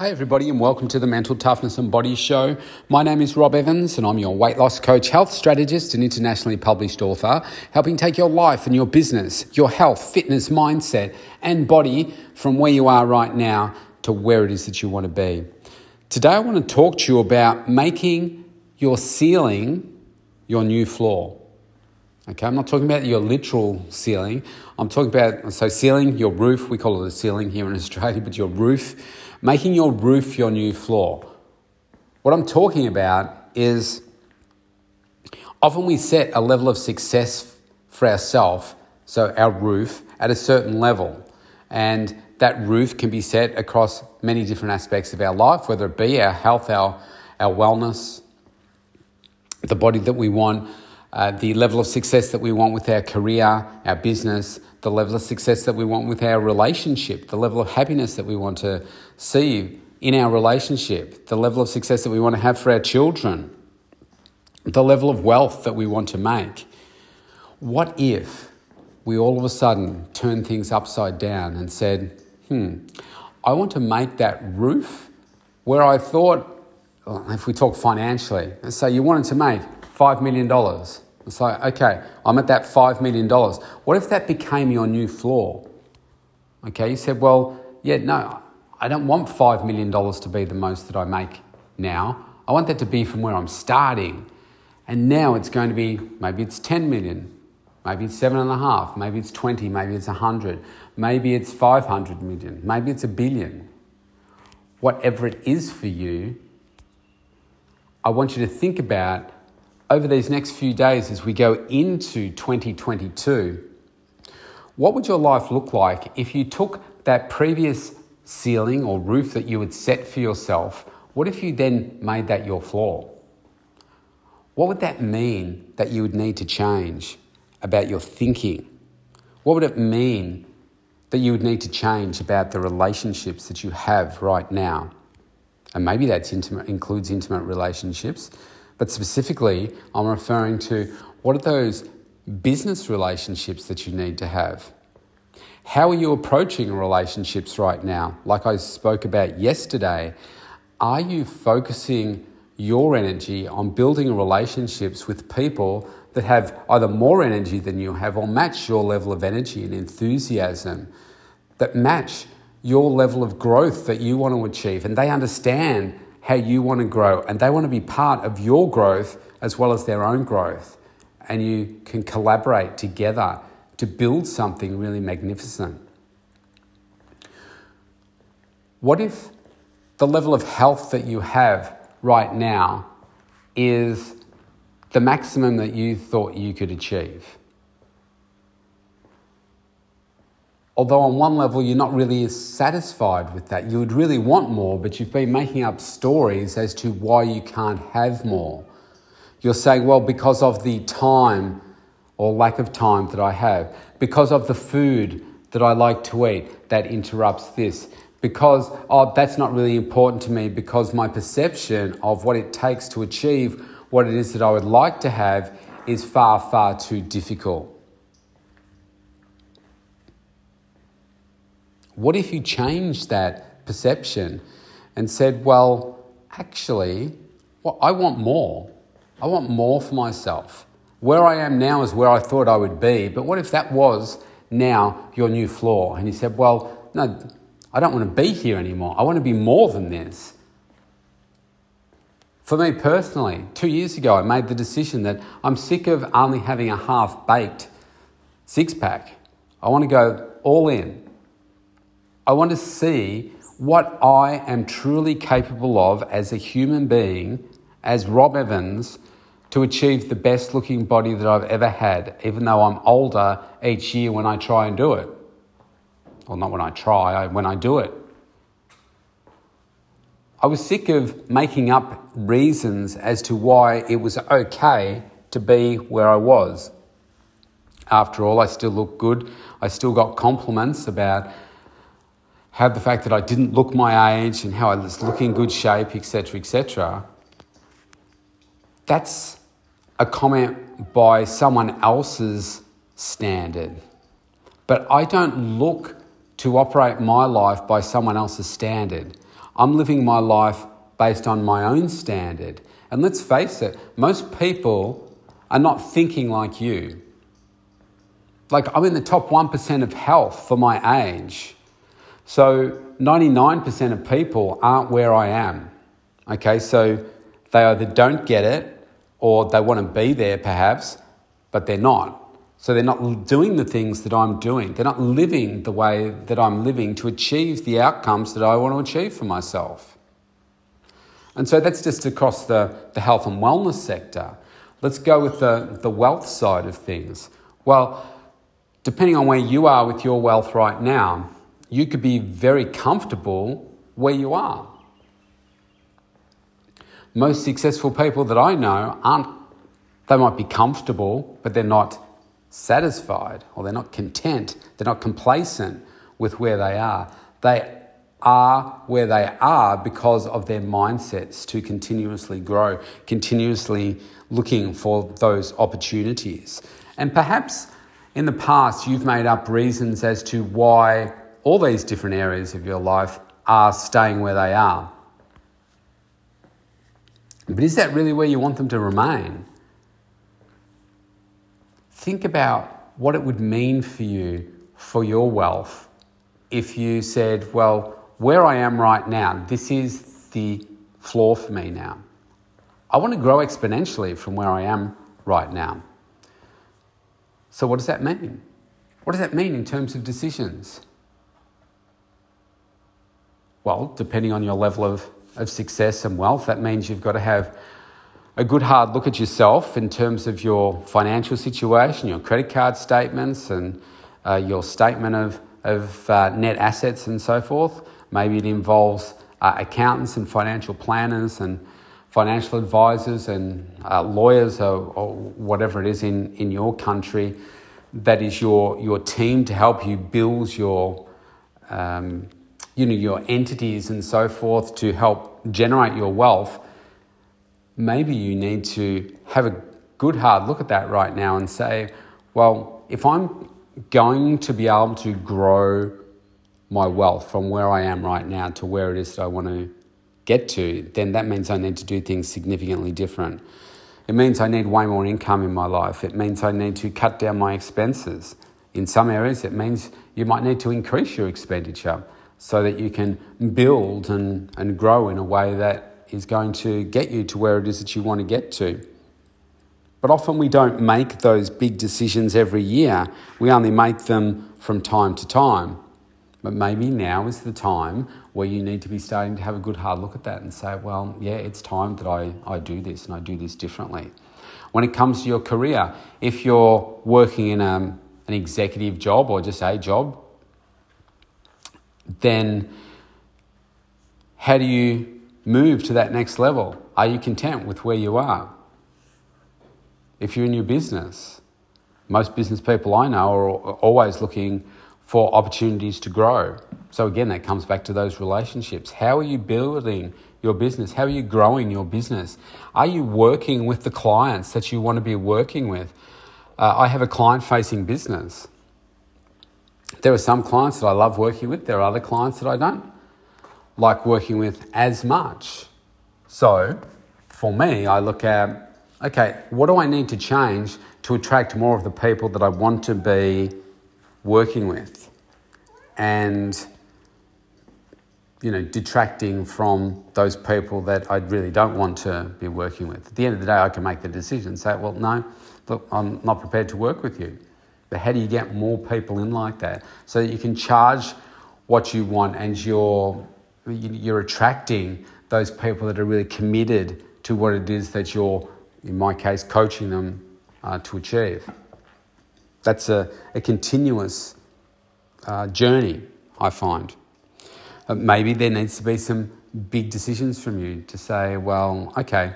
Hi, everybody, and welcome to the Mental Toughness and Body Show. My name is Rob Evans, and I'm your weight loss coach, health strategist, and internationally published author, helping take your life and your business, your health, fitness, mindset, and body from where you are right now to where it is that you want to be. Today, I want to talk to you about making your ceiling your new floor. Okay, I'm not talking about your literal ceiling. I'm talking about, so ceiling, your roof, we call it a ceiling here in Australia, but your roof making your roof your new floor. What I'm talking about is often we set a level of success for ourselves, so our roof, at a certain level. And that roof can be set across many different aspects of our life, whether it be our health, our, our wellness, the body that we want, uh, the level of success that we want with our career, our business, the level of success that we want with our relationship, the level of happiness that we want to see in our relationship, the level of success that we want to have for our children, the level of wealth that we want to make. What if we all of a sudden turned things upside down and said, hmm, I want to make that roof where I thought, if we talk financially, let's say you wanted to make $5 million. It's like, okay, I'm at that $5 million. What if that became your new floor? Okay, you said, well, yeah, no, I don't want $5 million to be the most that I make now. I want that to be from where I'm starting. And now it's going to be maybe it's 10 million, maybe it's seven and a half, maybe it's 20, maybe it's 100, maybe it's 500 million, maybe it's a billion. Whatever it is for you, I want you to think about over these next few days as we go into 2022, what would your life look like if you took that previous ceiling or roof that you had set for yourself? What if you then made that your floor? What would that mean that you would need to change about your thinking? What would it mean that you would need to change about the relationships that you have right now? And maybe that includes intimate relationships. But specifically, I'm referring to what are those business relationships that you need to have? How are you approaching relationships right now? Like I spoke about yesterday, are you focusing your energy on building relationships with people that have either more energy than you have or match your level of energy and enthusiasm, that match your level of growth that you want to achieve, and they understand how you want to grow, and they want to be part of your growth as well as their own growth. And you can collaborate together to build something really magnificent. What if the level of health that you have right now is the maximum that you thought you could achieve? Although on one level you're not really satisfied with that. You would really want more, but you've been making up stories as to why you can't have more. You're saying, well, because of the time or lack of time that I have, because of the food that I like to eat that interrupts this, because oh, that's not really important to me, because my perception of what it takes to achieve what it is that I would like to have is far, far too difficult. What if you changed that perception and said, well, actually, well, I want more. I want more for myself. Where I am now is where I thought I would be, but what if that was now your new floor? And you said, well, no, I don't want to be here anymore. I want to be more than this. For me personally, two years ago, I made the decision that I'm sick of only having a half baked six pack. I want to go all in. I want to see what I am truly capable of as a human being, as Rob Evans, to achieve the best looking body that I've ever had, even though I'm older each year when I try and do it. Well, not when I try, when I do it. I was sick of making up reasons as to why it was okay to be where I was. After all, I still look good. I still got compliments about had the fact that I didn't look my age and how I was looking in good shape, etc., etc., that's a comment by someone else's standard. But I don't look to operate my life by someone else's standard. I'm living my life based on my own standard. And let's face it, most people are not thinking like you. Like, I'm in the top 1% of health for my age. So, 99% of people aren't where I am. Okay, so they either don't get it or they want to be there perhaps, but they're not. So they're not doing the things that I'm doing. They're not living the way that I'm living to achieve the outcomes that I want to achieve for myself. And so that's just across the, the health and wellness sector. Let's go with the, the wealth side of things. Well, depending on where you are with your wealth right now, you could be very comfortable where you are. Most successful people that I know aren't, they might be comfortable, but they're not satisfied or they're not content, they're not complacent with where they are. They are where they are because of their mindsets to continuously grow, continuously looking for those opportunities. And perhaps in the past, you've made up reasons as to why all these different areas of your life are staying where they are. But is that really where you want them to remain? Think about what it would mean for you for your wealth if you said, Well, where I am right now, this is the floor for me now. I want to grow exponentially from where I am right now. So, what does that mean? What does that mean in terms of decisions? Well, depending on your level of, of success and wealth, that means you've got to have a good hard look at yourself in terms of your financial situation, your credit card statements, and uh, your statement of, of uh, net assets and so forth. Maybe it involves uh, accountants and financial planners and financial advisors and uh, lawyers or, or, whatever it is in, in your country that is your, your team to help you build your, um, you know, your entities and so forth to help generate your wealth, maybe you need to have a good hard look at that right now and say, well, if I'm going to be able to grow my wealth from where I am right now to where it is that I want to get to, then that means I need to do things significantly different. It means I need way more income in my life. It means I need to cut down my expenses. In some areas, it means you might need to increase your expenditure so that you can build and, and grow in a way that is going to get you to where it is that you want to get to. But often we don't make those big decisions every year, we only make them from time to time. But maybe now is the time where you need to be starting to have a good hard look at that and say, well, yeah, it's time that I, I do this and I do this differently. When it comes to your career, if you're working in a, um, an executive job or just a job, then how do you move to that next level? Are you content with where you are? If you're in your business, most business people I know are always looking for opportunities to grow. So, again, that comes back to those relationships. How are you building your business? How are you growing your business? Are you working with the clients that you want to be working with? Uh, I have a client facing business. There are some clients that I love working with, there are other clients that I don't like working with as much. So, for me, I look at okay, what do I need to change to attract more of the people that I want to be working with and you know detracting from those people that I really don't want to be working with. At the end of the day, I can make the decision, say, well, no, look, I'm not prepared to work with you. But how do you get more people in like that so that you can charge what you want and you're you're attracting those people that are really committed to what it is that you're, in my case, coaching them uh, to achieve. That's a, a continuous uh, journey, I find. Uh, maybe there needs to be some big decisions from you to say, well, okay,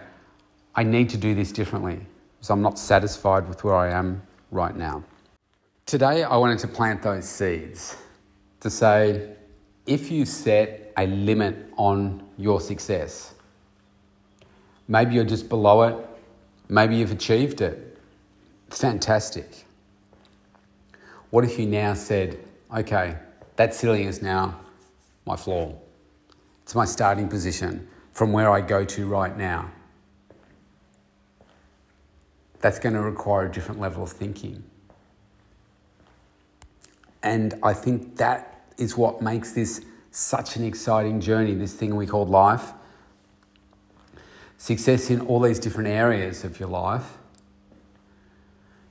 I need to do this differently because I'm not satisfied with where I am right now. Today, I wanted to plant those seeds to say, if you set a limit on your success, maybe you're just below it, maybe you've achieved it. Fantastic. What if you now said, okay, that ceiling is now my floor, It's my starting position from where I go to right now. That's going to require a different level of thinking. And I think that is what makes this such an exciting journey, this thing we call life. Success in all these different areas of your life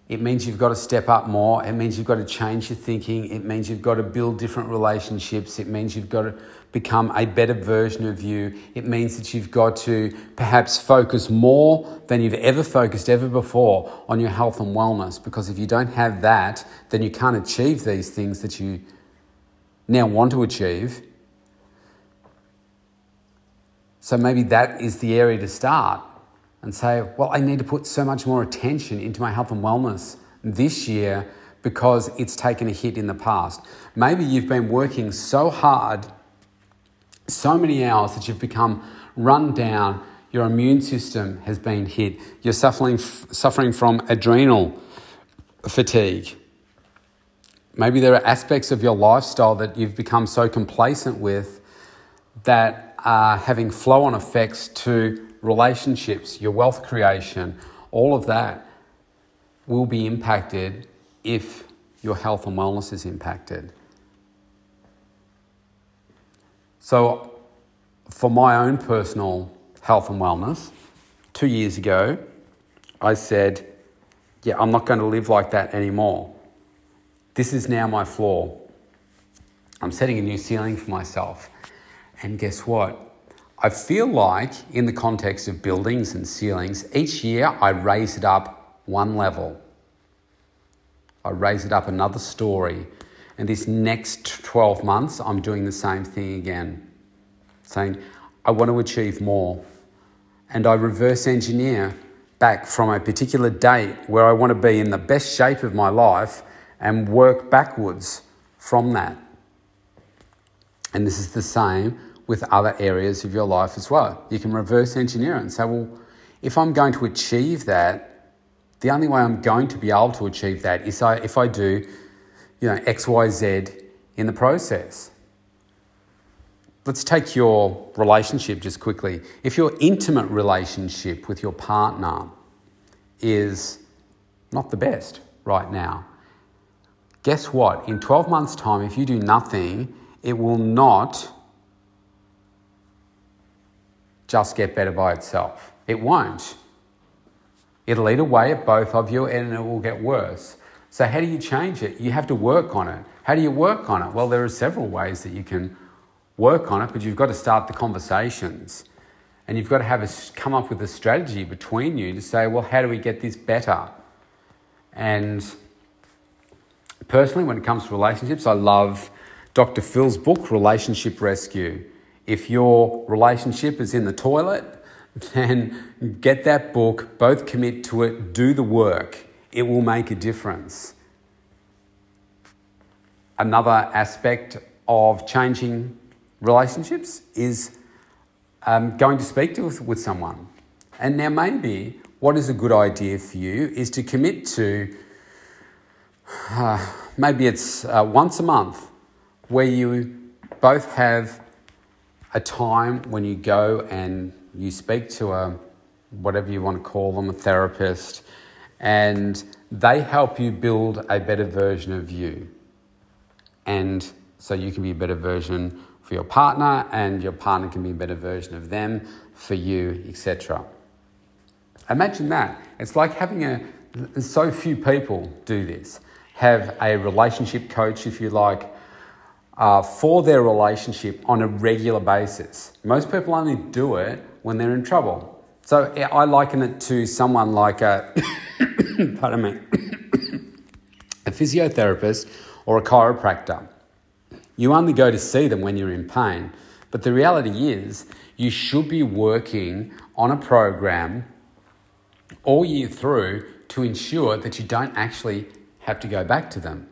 it means you've got to step up more. It means you've got to change your thinking. It means you've got to build different relationships. It means you've got to become a better version of you. It means that you've got to perhaps focus more than you've ever focused ever before on your health and wellness. Because if you don't have that, then you can't achieve these things that you now want to achieve. So maybe that is the area to start and say, well, I need to put so much more attention into my health and wellness this year because it's taken a hit in the past. Maybe you've been working so hard, so many hours that you've become run down, your immune system has been hit, you're suffering, suffering from adrenal fatigue. Maybe there are aspects of your lifestyle that you've become so complacent with that are having flow on effects to relationships, your wealth creation, all of that will be impacted if your health and wellness is impacted. So, for my own personal health and wellness, two years ago, I said, Yeah, I'm not going to live like that anymore. This is now my floor. I'm setting a new ceiling for myself. And guess what? I feel like, in the context of buildings and ceilings, each year I raise it up one level. I raise it up another story. And this next 12 months, I'm doing the same thing again, saying, I want to achieve more. And I reverse engineer back from a particular date where I want to be in the best shape of my life and work backwards from that. And this is the same with other areas of your life as well. You can reverse engineer it and say, well, if I'm going to achieve that, the only way I'm going to be able to achieve that is if I do, you know, X, Y, Z in the process. Let's take your relationship just quickly. If your intimate relationship with your partner is not the best right now, guess what? In 12 months' time, if you do nothing, it will not just get better by itself. It won't. It'll eat away at both of you and it will get worse. So, how do you change it? You have to work on it. How do you work on it? Well, there are several ways that you can work on it, but you've got to start the conversations and you've got to have a, come up with a strategy between you to say, well, how do we get this better? And personally, when it comes to relationships, I love Dr. Phil's book, Relationship Rescue. If your relationship is in the toilet, then get that book, both commit to it, do the work. It will make a difference. Another aspect of changing relationships is um, going to speak to with someone. And now, maybe what is a good idea for you is to commit to uh, maybe it's uh, once a month where you both have a time when you go and you speak to a whatever you want to call them, a therapist, and they help you build a better version of you. And so you can be a better version for your partner, and your partner can be a better version of them for you, etc. Imagine that. It's like having a, so few people do this. Have a relationship coach, if you like, uh, for their relationship on a regular basis. Most people only do it when they're in trouble. So I liken it to someone like a, pardon me, a physiotherapist or a chiropractor. You only go to see them when you're in pain. But the reality is, you should be working on a program all year through to ensure that you don't actually have to go back to them.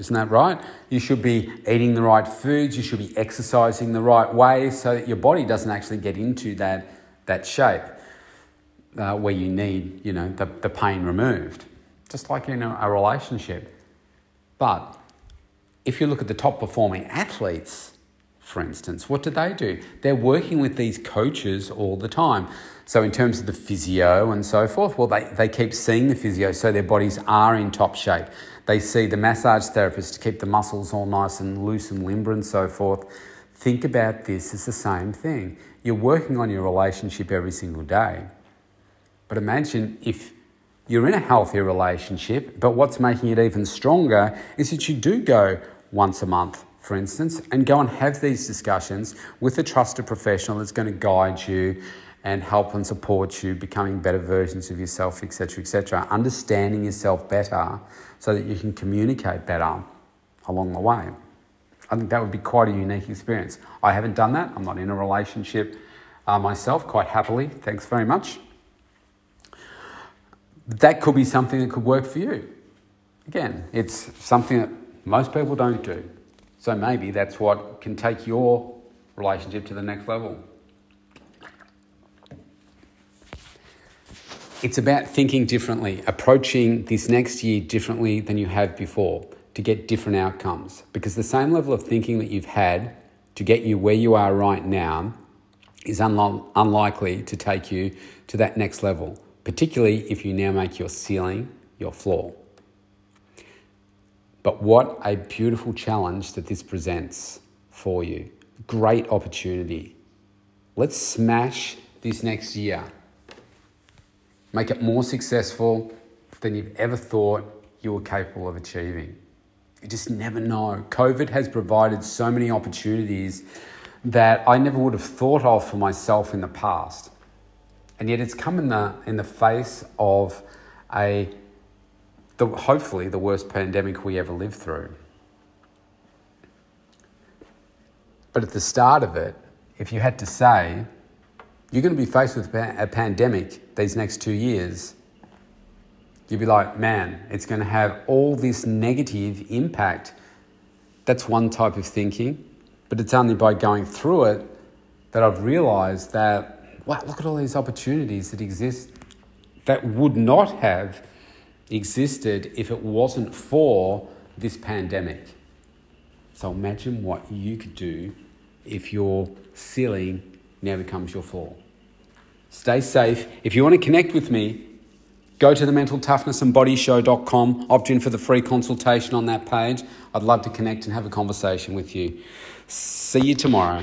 Isn't that right? You should be eating the right foods, you should be exercising the right way so that your body doesn't actually get into that, that shape uh, where you need, you know, the, the pain removed. Just like in a, a relationship. But if you look at the top performing athletes, for instance, what do they do? They're working with these coaches all the time. So, in terms of the physio and so forth, well, they, they keep seeing the physio so their bodies are in top shape. They see the massage therapist to keep the muscles all nice and loose and limber and so forth. Think about this as the same thing. You're working on your relationship every single day. But imagine if you're in a healthier relationship, but what's making it even stronger is that you do go once a month for instance, and go and have these discussions with a trusted professional that's going to guide you and help and support you becoming better versions of yourself, etc., etc. Understanding yourself better so that you can communicate better along the way. I think that would be quite a unique experience. I haven't done that. I'm not in a relationship uh, myself, quite happily. Thanks very much. That could be something that could work for you. Again, it's something that most people don't do. So maybe that's what can take your relationship to the next level. It's about thinking differently, approaching this next year differently than you have before to get different outcomes. Because the same level of thinking that you've had to get you where you are right now is unlo- unlikely to take you to that next level, particularly if you now make your ceiling your floor. But what a beautiful challenge that this presents for you. Great opportunity. Let's smash this next year. Make it more successful than you've ever thought you were capable of achieving. You just never know. COVID has provided so many opportunities that I never would have thought of for myself in the past. And yet it's come in the, in the face of a the, hopefully the worst pandemic we ever lived through. But at the start of it, if you had to say, you're going to be faced with a pandemic these next two years, you'd be like, man, it's going to have all this negative impact. That's one type of thinking. But it's only by going through it that I've realized that, wow, look at all these opportunities that exist that would not have existed if it wasn't for this pandemic. So imagine what you could do if your ceiling now becomes your floor. Stay safe. If you want to connect with me, go to the mentaltoughnessandbodyshow.com, opt in for the free consultation on that page. I'd love to connect and have a conversation with you. See you tomorrow.